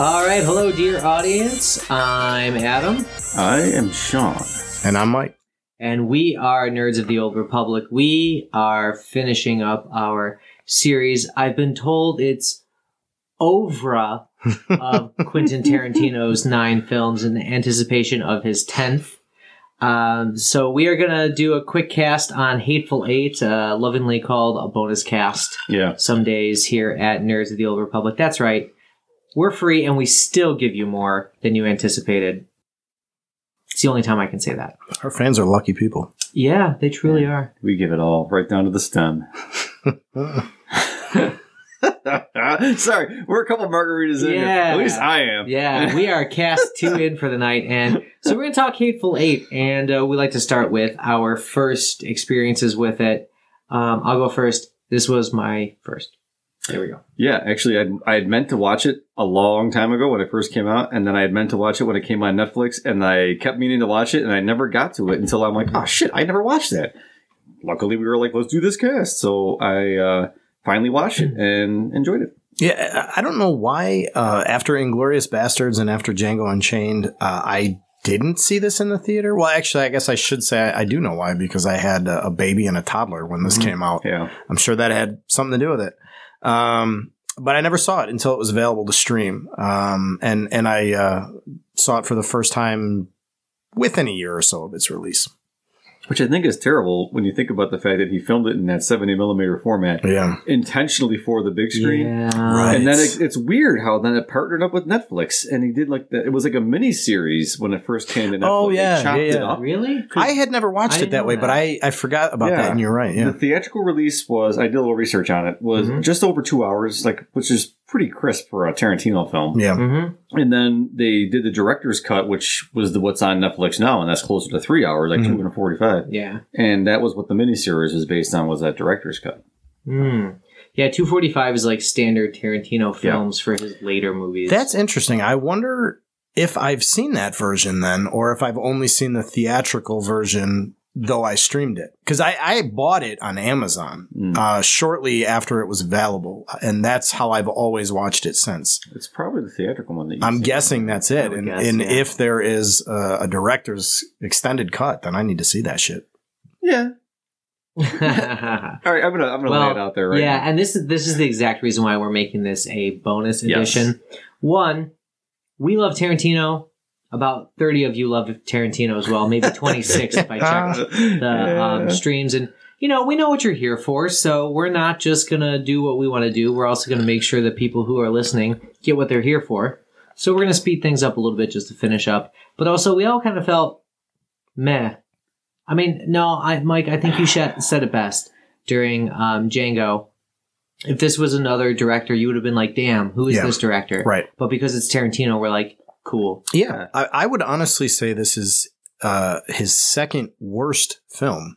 All right, hello, dear audience. I'm Adam, I am Sean. And I'm Mike. and we are Nerds of the Old Republic. We are finishing up our series. I've been told it's oeuvre of Quentin Tarantino's nine films in anticipation of his tenth. Um, so we are gonna do a quick cast on Hateful Eight, uh, lovingly called a bonus cast. Yeah. some days here at Nerds of the Old Republic. That's right. We're free and we still give you more than you anticipated. It's the only time I can say that. Our fans are lucky people. Yeah, they truly are. We give it all right down to the stem. Sorry, we're a couple margaritas in. here. Yeah. At least I am. Yeah, we are cast two in for the night. And so we're going to talk Hateful Eight. And uh, we like to start with our first experiences with it. Um, I'll go first. This was my first. There we go. Yeah, actually, I'd, I had meant to watch it a long time ago when it first came out, and then I had meant to watch it when it came on Netflix, and I kept meaning to watch it, and I never got to it until I'm like, oh shit, I never watched that. Luckily, we were like, let's do this cast, so I uh, finally watched it and enjoyed it. Yeah, I don't know why uh, after Inglourious Basterds and after Django Unchained, uh, I didn't see this in the theater. Well, actually, I guess I should say I, do know why because I had a, baby and a toddler when this Mhm. came out. Yeah, I'm sure that had something to do with it. Um, but I never saw it until it was available to stream. Um, and and I uh, saw it for the first time within a year or so of its release. Which I think is terrible when you think about the fact that he filmed it in that 70 millimeter format Yeah, intentionally for the big screen. Yeah. Right. And then it, it's weird how then it partnered up with Netflix, and he did like that. it was like a mini series when it first came to Netflix. Oh, yeah, chopped yeah, it yeah. up. Really? I had never watched I it that way, that. but I, I forgot about Yeah. that, and you're right. Yeah, The theatrical release was I did a little research on it was Mhm. just over two hours, like which is pretty crisp for a Tarantino film. yeah. Mm-hmm. And then they did the director's cut, which was the what's on Netflix now, and that's closer to three hours, like Mhm. two and forty five. Yeah. And that was what the miniseries was based on was that director's cut. Mm. Yeah, 245 is like standard Tarantino Yeah. films for his later movies. That's interesting. I wonder if I've seen that version then, or if I've only seen the theatrical version, though I streamed it. Because I, I bought it on Amazon Mm. uh, shortly after it was available, and that's how I've always watched it since. It's probably the theatrical one that you I'm see. guessing that's it. And, guess, and yeah. if there is a, a director's extended cut, then I need to see that shit. Yeah. All right, I'm gonna I'm gonna lay it out there right yeah, now. and this is this is the exact reason why we're making this a bonus Yes. edition. One, we love Tarantino. About 30 of you love Tarantino as well, maybe 26 if I check the um, streams. And, you know, we know what you're here for, so we're not just going to do what we want to do. We're also going to make sure that people who are listening get what they're here for. So we're going to speed things up a little bit just to finish up. But also, we all kind of felt meh. I mean, no, I, Mike, I think you said it best during um, Django. If this was another director, you would have been like, damn, who is Yeah. this director? Right. But because it's Tarantino, we're like, cool. Yeah. I, I would honestly say this is uh, his second worst film.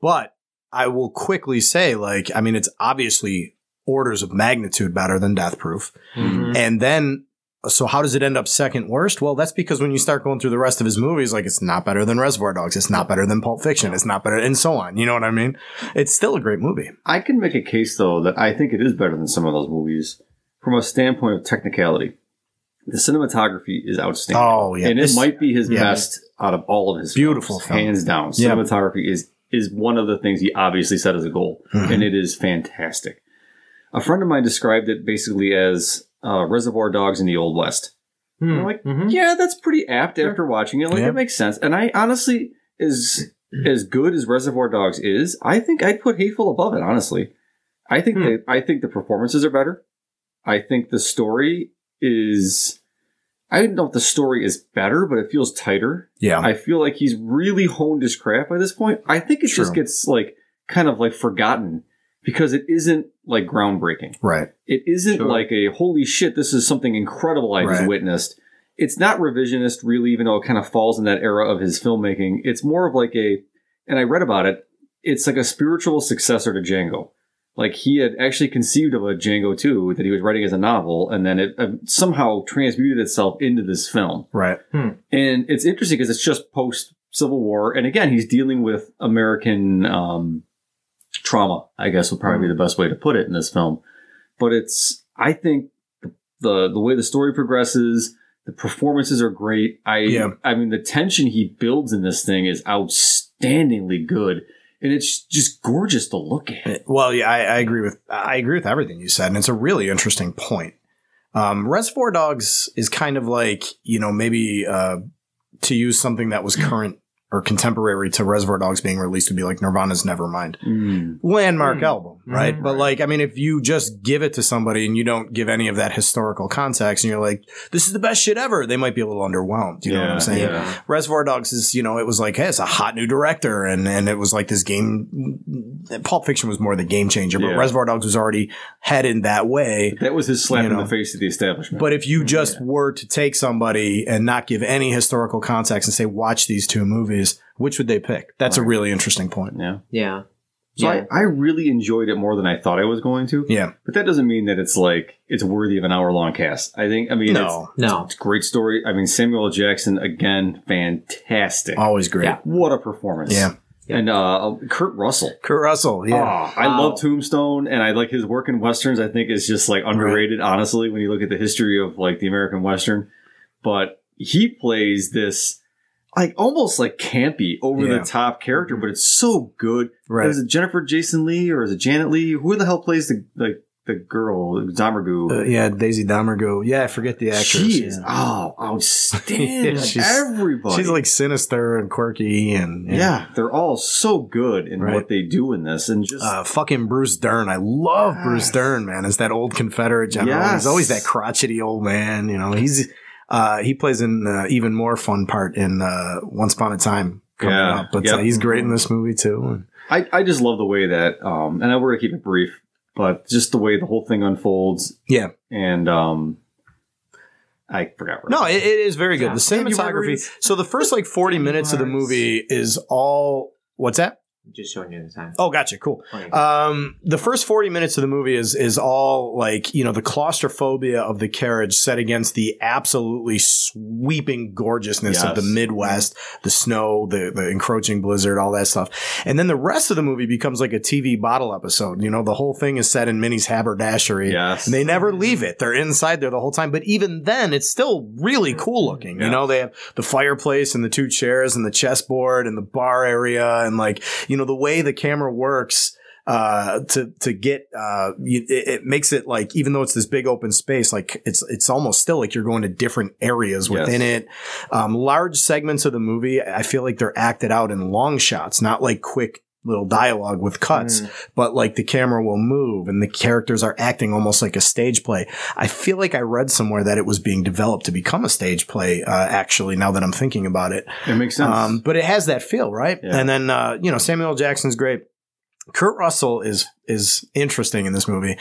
But I will quickly say, like, I mean, it's obviously orders of magnitude better than Death Proof. Mhm. And then, so how does it end up second worst? Well, that's because when you start going through the rest of his movies, like, it's not better than Reservoir Dogs. It's not better than Pulp Fiction. It's not better, and so on. You know what I mean? It's still a great movie. I can make a case though that I think it is better than some of those movies from a standpoint of technicality. The cinematography is outstanding. Oh, yeah. and it might be his yeah. best out of all of his Beautiful films, film. hands down. Yeah. Cinematography is is one of the things he obviously set as a goal, Mhm. and it is fantastic. A friend of mine described it basically as uh, Reservoir Dogs in the Old West. Hmm. I'm like, Mhm. yeah, that's pretty apt after watching it. Like Yeah. it makes sense. And I honestly, as as good as Reservoir Dogs is, I think I'd put Hateful above it. Honestly, I think Hmm. that I think the performances are better. I think the story is. I don't know if the story is better, but it feels tighter. Yeah. I feel like he's really honed his craft by this point. I think it just gets like kind of like forgotten because it isn't like groundbreaking. right. It isn't Sure. like a holy shit, this is something incredible I just Right. witnessed. It's not revisionist, really, even though it kind of falls in that era of his filmmaking. It's more of like a, and I read about it, it's like a spiritual successor to Django. Like he had actually conceived of a Django 2 that he was writing as a novel, and then it uh, somehow transmuted itself into this film. Right. And it's interesting because it's just post Civil War, and again, he's dealing with American um, trauma. I guess would probably be the best way to put it in this film. But it's, I think, the the the way the story progresses. The performances are great. I Yeah. I mean the tension he builds in this thing is outstandingly good. And it's just gorgeous to look at. Well, yeah, I, I agree with I agree with everything you said, and it's a really interesting point. Um, Reservoir Dogs is kind of like you know maybe uh, to use something that was current or contemporary to Reservoir Dogs being released would be like Nirvana's Nevermind, Mm. landmark Mm. album, right? Mhm. But like, I mean, if you just give it to somebody and you don't give any of that historical context, and you're like, "This is the best shit ever," they might be a little underwhelmed. You know what I'm saying? Yeah. Reservoir Dogs is, you know, it was like, hey, it's a hot new director, and and it was like this game. Pulp Fiction was more the game changer, but Yeah. Reservoir Dogs was already headed that way. That was his slap You in the face of the establishment. But if you just were to take somebody and not give any historical context and say, watch these two movies, which would they pick? That's a really interesting point. yeah. Yeah. So yeah. I, I really enjoyed it more than I thought I was going to. Yeah. But that doesn't mean that it's like it's worthy of an hour long cast. I think I mean No. no. it's, it's a great story. I mean Samuel Jackson again, fantastic. Always great. Yeah. What a performance. Yeah. And uh Kurt Russell. Kurt Russell. Yeah. Oh, I Wow. love Tombstone and I like his work in westerns. I think is just like underrated, honestly, when you look at the history of like the American Western. But he plays this like almost like campy, over Yeah. the top character, but it's so good. Right. Is it Jennifer Jason Lee or is it Janet Lee? Who the hell plays the like the girl, Domergue? Uh, yeah, Daisy Domergue. Yeah, I forget the actress. she is yeah. oh outstanding. Yeah, she's- Everybody. She's like sinister and quirky and yeah. they're all so good in Right. what they do in this, and just Uh, fucking Bruce Dern. I love Bruce Dern, man. Is that old Confederate general? Yes. He's always that crotchety old man. You know, he's uh, he plays an uh, even more fun part in uh, Once Upon a Time coming Yeah. up. But Yep. uh, he's great in this movie too. I, I just love the way that, um, and I we're gonna keep it brief, but just the way the whole thing unfolds, Yeah, and um, I forgot. Where no, it, it is very good. Yeah. The cinematography. So the first like forty minutes of the movie is all. What's that? Just showing you the time. Oh, gotcha. Cool. Um, the first 40 minutes of the movie is is all like, you know, the claustrophobia of the carriage set against the absolutely sweeping gorgeousness of the Midwest, the snow, the, the encroaching blizzard, all that stuff. And then the rest of the movie becomes like a TV bottle episode. You know, the whole thing is set in Minnie's haberdashery. Yes. And they never leave it. They're inside there the whole time. But even then, it's still really cool looking. You know, they have the fireplace and the two chairs and the chessboard and the bar area and like, you know, the way the camera works uh to to get uh you, it, it makes it like even though it's this big open space like it's it's almost still like you're going to different areas Yes. within it um large segments of the movie i feel like they're acted out in long shots not like quick little dialogue with cuts Mm. but like the camera will move and the characters are acting almost like a stage play. I feel like I read somewhere that it was being developed to become a stage play, uh, actually, now that I'm thinking about it. it makes sense. Um, but it has that feel, right? Yeah. And then, uh, you know, Samuel. Jackson's great. Kurt Russell is, is interesting in this movie.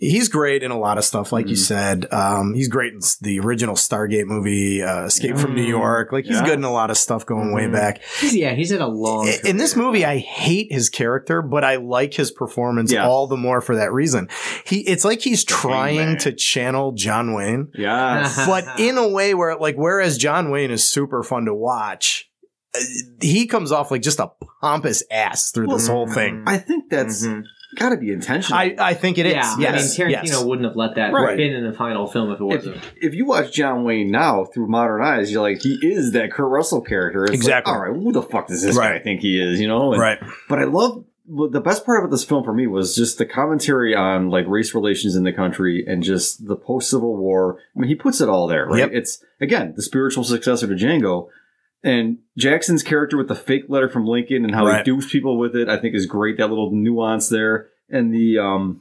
He's great in a lot of stuff, like you Mhm. said. Um, he's great in the original Stargate movie, uh, Escape from New Mm. York. Like he's Yeah. good in a lot of stuff going way Mhm. back. He's, yeah, he's in a long. I- In this movie, I hate his character, but I like his performance Yeah. all the more for that reason. He, it's like he's trying to channel John Wayne, Yeah, but in a way where, like, whereas John Wayne is super fun to watch, uh, he comes off like just a pompous ass through this whole thing. I think that's Mhm. Got to be intentional. I, I think it is. yeah, yes. I mean, Tarantino yes. wouldn't have let that Right. been in the final film if it wasn't. if, if you watch John Wayne now through modern eyes, you're like, he is that Kurt Russell character. It's like, Exactly. all right, who the fuck does this guy Right. think he is? You know, And- Right. But I love well, the best part about this film for me was just the commentary on like race relations in the country and just the post Civil War. I mean, he puts it all there, right? Yep. It's again the spiritual successor to Django. And Jackson's character with the fake letter from Lincoln and how Right. he dupes people with it, I think is great. That little nuance there, and the um,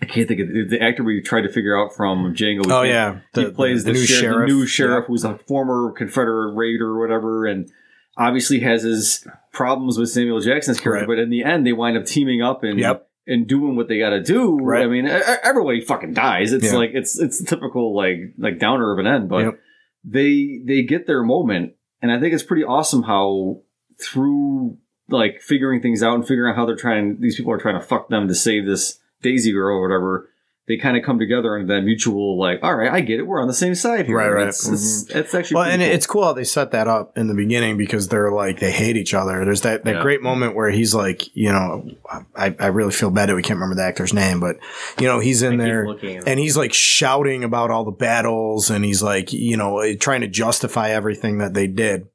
I can't think of the, the actor we tried to figure out from Django. Oh, can't- yeah. he plays the the, new sheriff, sheriff. the new sheriff, Yeah. who's a former Confederate raider or whatever, and obviously has his problems with Samuel Jackson's character. Right. But in the end, they wind up teaming up and Yep. and doing what they got to do. Right. I mean, everybody fucking dies. It's Yeah. like it's it's typical like like downer of an end, but Yep. they they get their moment, and I think it's pretty awesome how through like figuring things out and figuring out how they're trying these people are trying to fuck them to save this Daisy girl or whatever they kind of come together into that mutual like, all right, I get it, we're on the same side here. Right, right. It's, it's, Mm-hmm. it's actually Well, and cool. it's cool how they set that up in the beginning because they're like they hate each other. There's that, that Yeah. great moment where he's like, you know, I, I really feel bad that we can't remember the actor's name, but you know, he's in I there and he's like shouting about all the battles and he's like, you know, trying to justify everything that they did.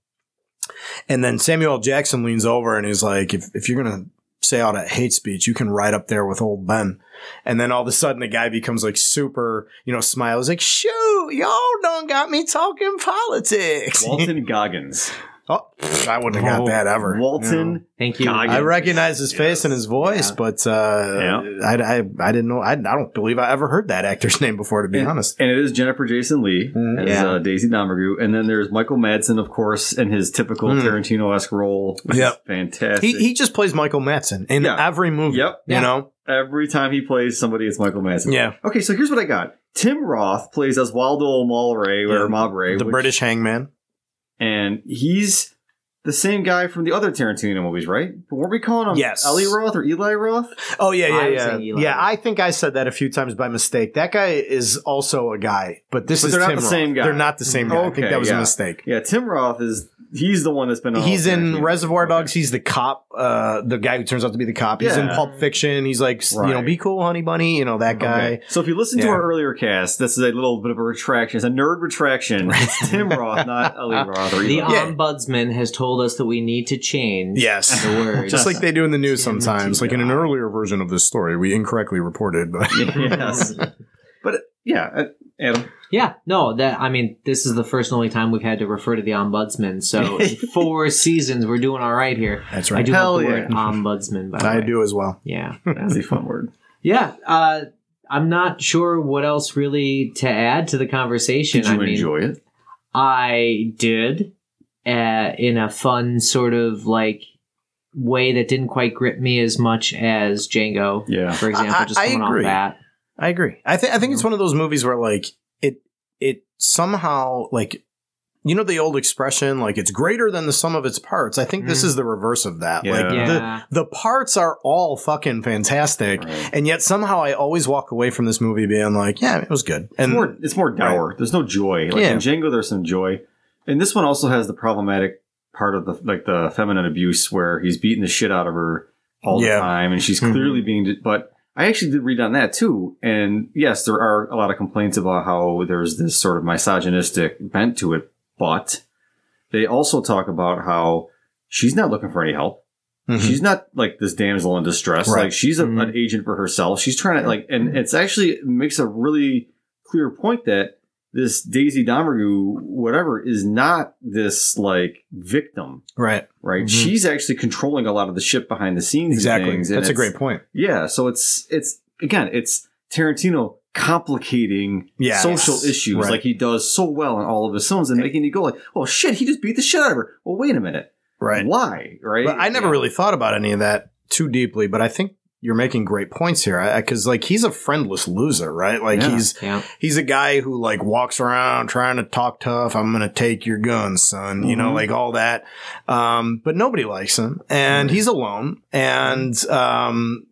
And then Samuel Jackson leans over and he's like, if, if you're going to say all that hate speech, you can ride up there with old Ben. And then all of a sudden the guy becomes like super, you know, smiles like, shoot, y'all done got me talking politics. Walton Goggins. Oh, I wouldn't have got that ever. Walton. Thank you. Goggins. I recognize his face Yes. and his voice, Yeah. but uh, I, I, I didn't know. I, I don't believe I ever heard that actor's name before, to be And- honest. And it is Jennifer Jason Lee Mhm. as Yeah. uh, Daisy Domergue. And then there's Michael Madsen, of course, in his typical Mm. Tarantino esque role. which Yep. Fantastic. He, he just plays Michael Madsen in Yeah. every movie. Yep. You Yeah. know? Every time he plays somebody, it's Michael Madsen. Yeah. Okay, so here's what I got. Tim Roth plays Oswaldo Malray or Yeah. Mabray, The which- British hangman. And he's the same guy from the other Tarantino movies, right? But weren't we calling him Yes. Eli Roth or Eli Roth? Oh, yeah, I yeah, was yeah. Yeah, I think I said that a few times by mistake. That guy is also a guy, but this But is they're not Tim the Roth. same guy. They're not the same guy. I think Okay, that was yeah. a mistake. Yeah, Tim Roth is he's the one that's been. He's in Tarantino. Reservoir Okay. Dogs. He's the cop, uh, the guy who turns out to be the cop. He's in Pulp Fiction. He's like, you know, be cool, honey bunny. You know that guy. Okay. So if you listen to our earlier cast, this is a little bit of a retraction. It's a nerd retraction. It's Tim Roth, not Eli Roth the Yeah. ombudsman has told us that we need to change Yes. the word. Just like they do in the news sometimes. Like in an earlier version of this story, we incorrectly reported, but yes, but yeah, Adam. Yeah, no, that I mean, this is the first and only time we've had to refer to the ombudsman. So four seasons, we're doing all right here. that's right. I right. do Hell love the yeah. word ombudsman. By the I way. do as well. Yeah, That's a fun word. yeah. Uh, I'm not sure what else really to add to the conversation. Did you I mean, enjoy it? I did, uh, in a fun sort of like way that didn't quite grip me as much as Django, Yeah. for example. I- just I coming off that. I agree. I think I think it's one of those movies where like it it somehow like you know the old expression like it's greater than the sum of its parts. I think this Mm. is the reverse of that. Yeah. Like Yeah. the the parts are all fucking fantastic. Right. And yet somehow I always walk away from this movie being like, yeah, it was good. It's And more, it's more dour. There's no joy. Like Yeah. in Django, there's some joy, and this one also has the problematic part of the like the feminine abuse where he's beating the shit out of her all Yeah. the time, and she's Mhm. clearly being. But I actually did read on that too, and yes, there are a lot of complaints about how there's this sort of misogynistic bent to it, but they also talk about how she's not looking for any help. Mhm. She's not like this damsel in distress. Right. Like she's a, Mhm. an agent for herself. She's trying to like, and it's actually makes a really clear point that this Daisy Domergue, whatever, is not this like victim, right. right? Mhm. She's actually controlling a lot of the shit behind the scenes. Exactly. things, That's a great point. Yeah. So it's it's again, it's Tarantino complicating Yes. social issues Right. like he does so well in all of his films and making you go like, oh shit, he just beat the shit out of her. Well, wait a minute. Right. Why? Right. But I never Yeah. really thought about any of that too deeply, but I think you're making great points here because like he's a friendless loser, right? Like Yeah. he's Yeah. he's a guy who like walks around trying to talk tough. I'm gonna take your gun, son. You know, Mhm. like all that. Um, but nobody likes him, and Right. he's alone. And um,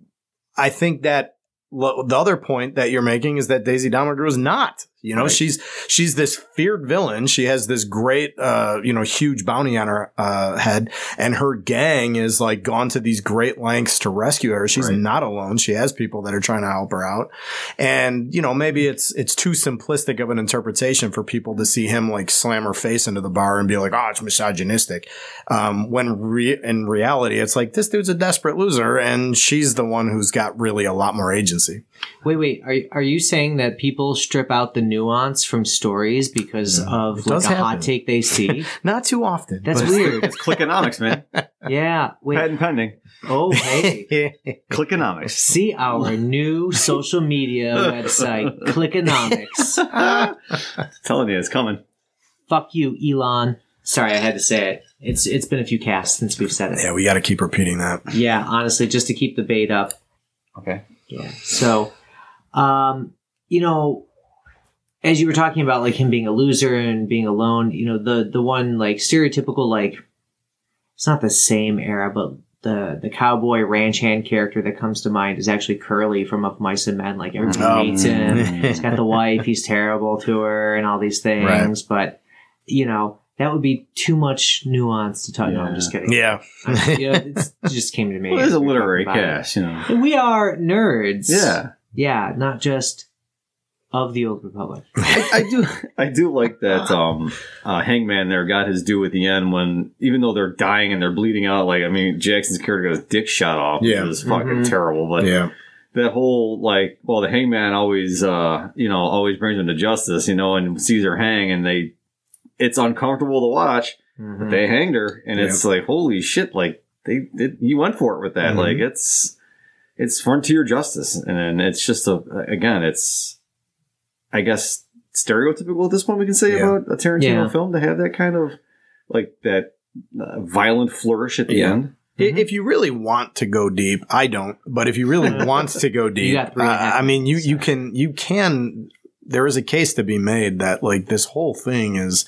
I think that lo- the other point that you're making is that Daisy Domergue is not. You know, Right. she's she's this feared villain. She has this great, uh, you know, huge bounty on her uh, head, and her gang is like gone to these great lengths to rescue her. She's Right. not alone. She has people that are trying to help her out, and you know, maybe it's it's too simplistic of an interpretation for people to see him like slam her face into the bar and be like, "Oh, it's misogynistic," um, when re- in reality, it's like this dude's a desperate loser, and she's the one who's got really a lot more agency. Wait, wait. Are are you saying that people strip out the nuance from stories because of It like does a hot take they see? Not too often. That's weird. It's clickonomics, man. yeah. Wait. Patent pending. Oh, hey. Clickonomics. See our new social media website, Clickonomics. Telling you, it's coming. Fuck you, Elon. Sorry, I had to say it. It's it's been a few casts since we've said it. yeah, we got to keep repeating that. Yeah, honestly, just to keep the bait up. Okay. Yeah. So, um, you know, as you were talking about like him being a loser and being alone, you know, the the one like stereotypical like it's not the same era, but the the cowboy ranch hand character that comes to mind is actually Curly from Of Mice and Men. Like everybody mm. Oh. hates him. He's got the wife. He's terrible to her, and all these things. But you know that would be too much nuance to talk. No, I'm just kidding. Yeah. you know, it's, it just came to me. Well, there's a as we were literary talking it. cast, you know. And we are nerds. Yeah. Yeah, not just of the Old Republic. I, I do I do like that um uh, Hangman there got his due at the end when even though they're dying and they're bleeding out, like I mean Jackson's character got his dick shot off, Yeah. which was fucking Mhm. terrible. But Yeah. that whole like well the hangman always uh you know always brings them to justice, you know, and sees her hang and they it's uncomfortable to watch, Mhm. but they hanged her and it's like holy shit, like they, they he went for it with that. Mhm. Like it's it's frontier justice and it's just a again it's I guess stereotypical at this point we can say Yeah. about a Tarantino Yeah. film to have that kind of like that uh, violent flourish at the Yeah. end. I- Mhm. If you really want to go deep, I don't. But if you really want to go deep, got three and a uh, I mean, you you can you can. There is a case to be made that like this whole thing is,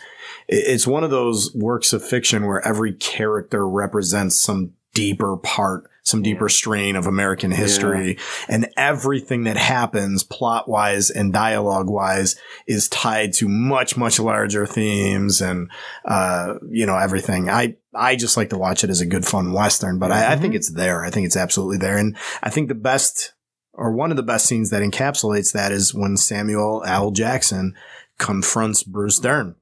it's one of those works of fiction where every character represents some deeper part, some deeper strain of American history, and everything that happens plot wise and dialogue wise is tied to much much larger themes and uh, you know everything. I I just like to watch it as a good fun western, but I, I think it's there. I think it's absolutely there, and I think the best or one of the best scenes that encapsulates that is when Samuel L. Jackson confronts Bruce Dern.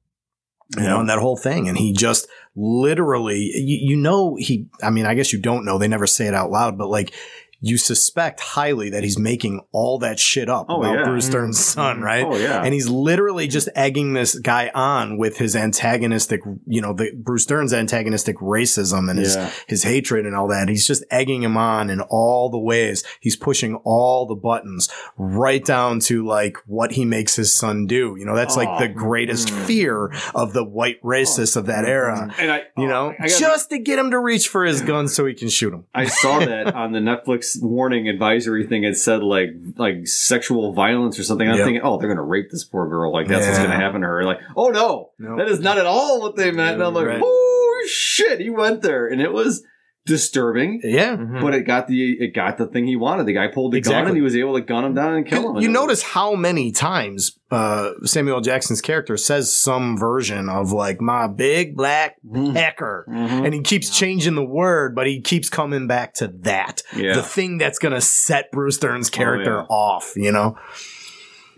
You know, and that whole thing. And he just literally, you, you know, he, I mean, I guess you don't know. They never say it out loud, but like, you suspect highly that he's making all that shit up Oh, about yeah. Bruce Dern's son, right? Oh yeah. And he's literally just egging this guy on with his antagonistic, you know, the Bruce Dern's antagonistic racism and his, Yeah. his hatred and all that. He's just egging him on in all the ways. He's pushing all the buttons right down to like what he makes his son do. You know, that's like the Oh, greatest mm. fear of the white racists of that era. And I, You know, oh, I, gotta- just to get him to reach for his gun so he can shoot him. I saw that on the Netflix warning advisory thing. It said like like sexual violence or something. I'm Yep. thinking, oh, they're gonna rape this poor girl. Like that's what's gonna happen to her. Like, oh no, No. that is not at all what they meant. And I'm like, Right. oh shit, he went there, and it was disturbing. Yeah. Mhm. But it got the it got the thing he wanted. The guy pulled the gun and he was able to gun him down and kill him. You And it notice how many times uh, Samuel Jackson's character says some version of like my big black was- pecker. Mhm. And he keeps changing the word, but he keeps coming back to that. Yeah. The thing that's going to set Bruce Dern's character yeah. off, you know?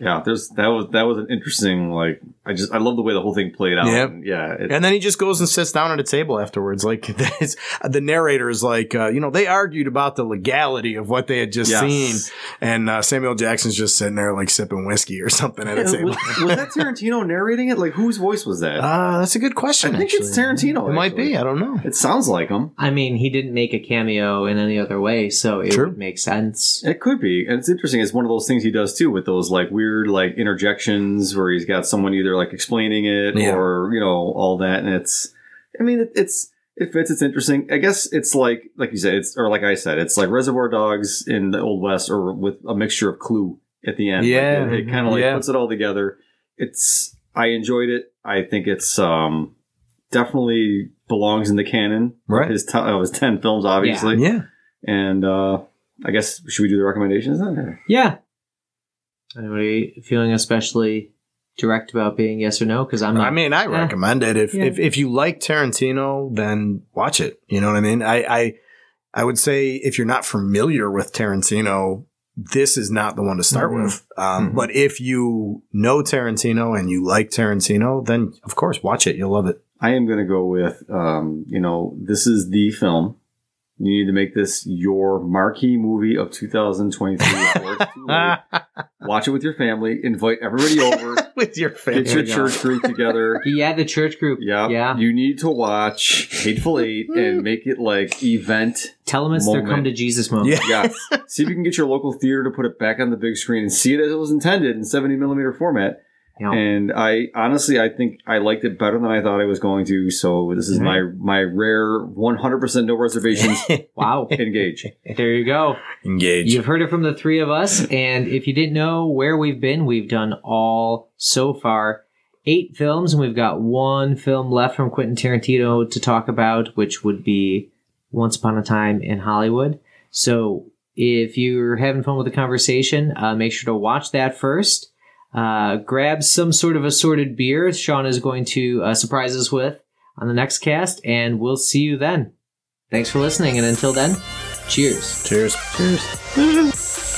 yeah, there's that was that was an interesting like I just I love the way the whole thing played out. Yep. And yeah, it, And then he just goes and sits down at a table afterwards. Like the narrator is like, uh, you know, they argued about the legality of what they had just Yes. seen, and uh, Samuel Jackson's just sitting there like sipping whiskey or something at a was, table. was that Tarantino narrating it? Like whose voice was that? Uh, that's a good question. I think it's. Tarantino, It might be. I don't know. it sounds like him. I mean, he didn't make a cameo in any other way, so it True. would make sense. It could be, and it's interesting. It's one of those things he does too, with those like weird like interjections where he's got someone either like explaining it Yeah. or you know all that, and it's. I mean, it, it's it fits. It's interesting. I guess it's like like you said, it's or like I said, it's like Reservoir Dogs in the Old West, or with a mixture of Clue at the end. Like, Yeah. it, kind of like Yeah. puts it all together. It's. I enjoyed it. I think it's um definitely belongs in the canon. Right. His, t- of his ten films, obviously. Yeah. And uh I guess should we do the recommendations then? Yeah. Anybody feeling especially direct about being yes or no? Because I'm not. I mean, I Yeah. recommend it. If, Yeah. if if you like Tarantino, then watch it. You know what I mean? I, I I would say if you're not familiar with Tarantino, this is not the one to start Mhm. with. Um, Mhm. But if you know Tarantino and you like Tarantino, then of course watch it. You'll love it. I am gonna go with um, you know, this is the film. You need to make this your marquee movie of 2023 before it's too late. Watch it with your family. Invite everybody over. with your family. Get your we church group together. yeah, the church group. Yeah. Yeah. You need to watch Hateful Eight and make it like event Tell them it's their Moment. come to Jesus moment. Yeah. yes. See if you can get your local theater to put it back on the big screen and see it as it was intended in 70 millimeter format. You know, And I honestly, I think I liked it better than I thought I was going to. So this is my my rare 100% no reservations. wow. Engage. There you go. Engage. You've heard it from the three of us. And if you didn't know where we've been, we've done all so far eight films, and we've got one film left from Quentin Tarantino to talk about, which would be Once Upon a Time in Hollywood. So if you're having fun with the conversation, uh, make sure to watch that first. Uh, grab some sort of assorted beer Sean is going to uh, surprise us with on the next cast, and we'll see you then. Thanks for listening, and until then, cheers. Cheers. Cheers.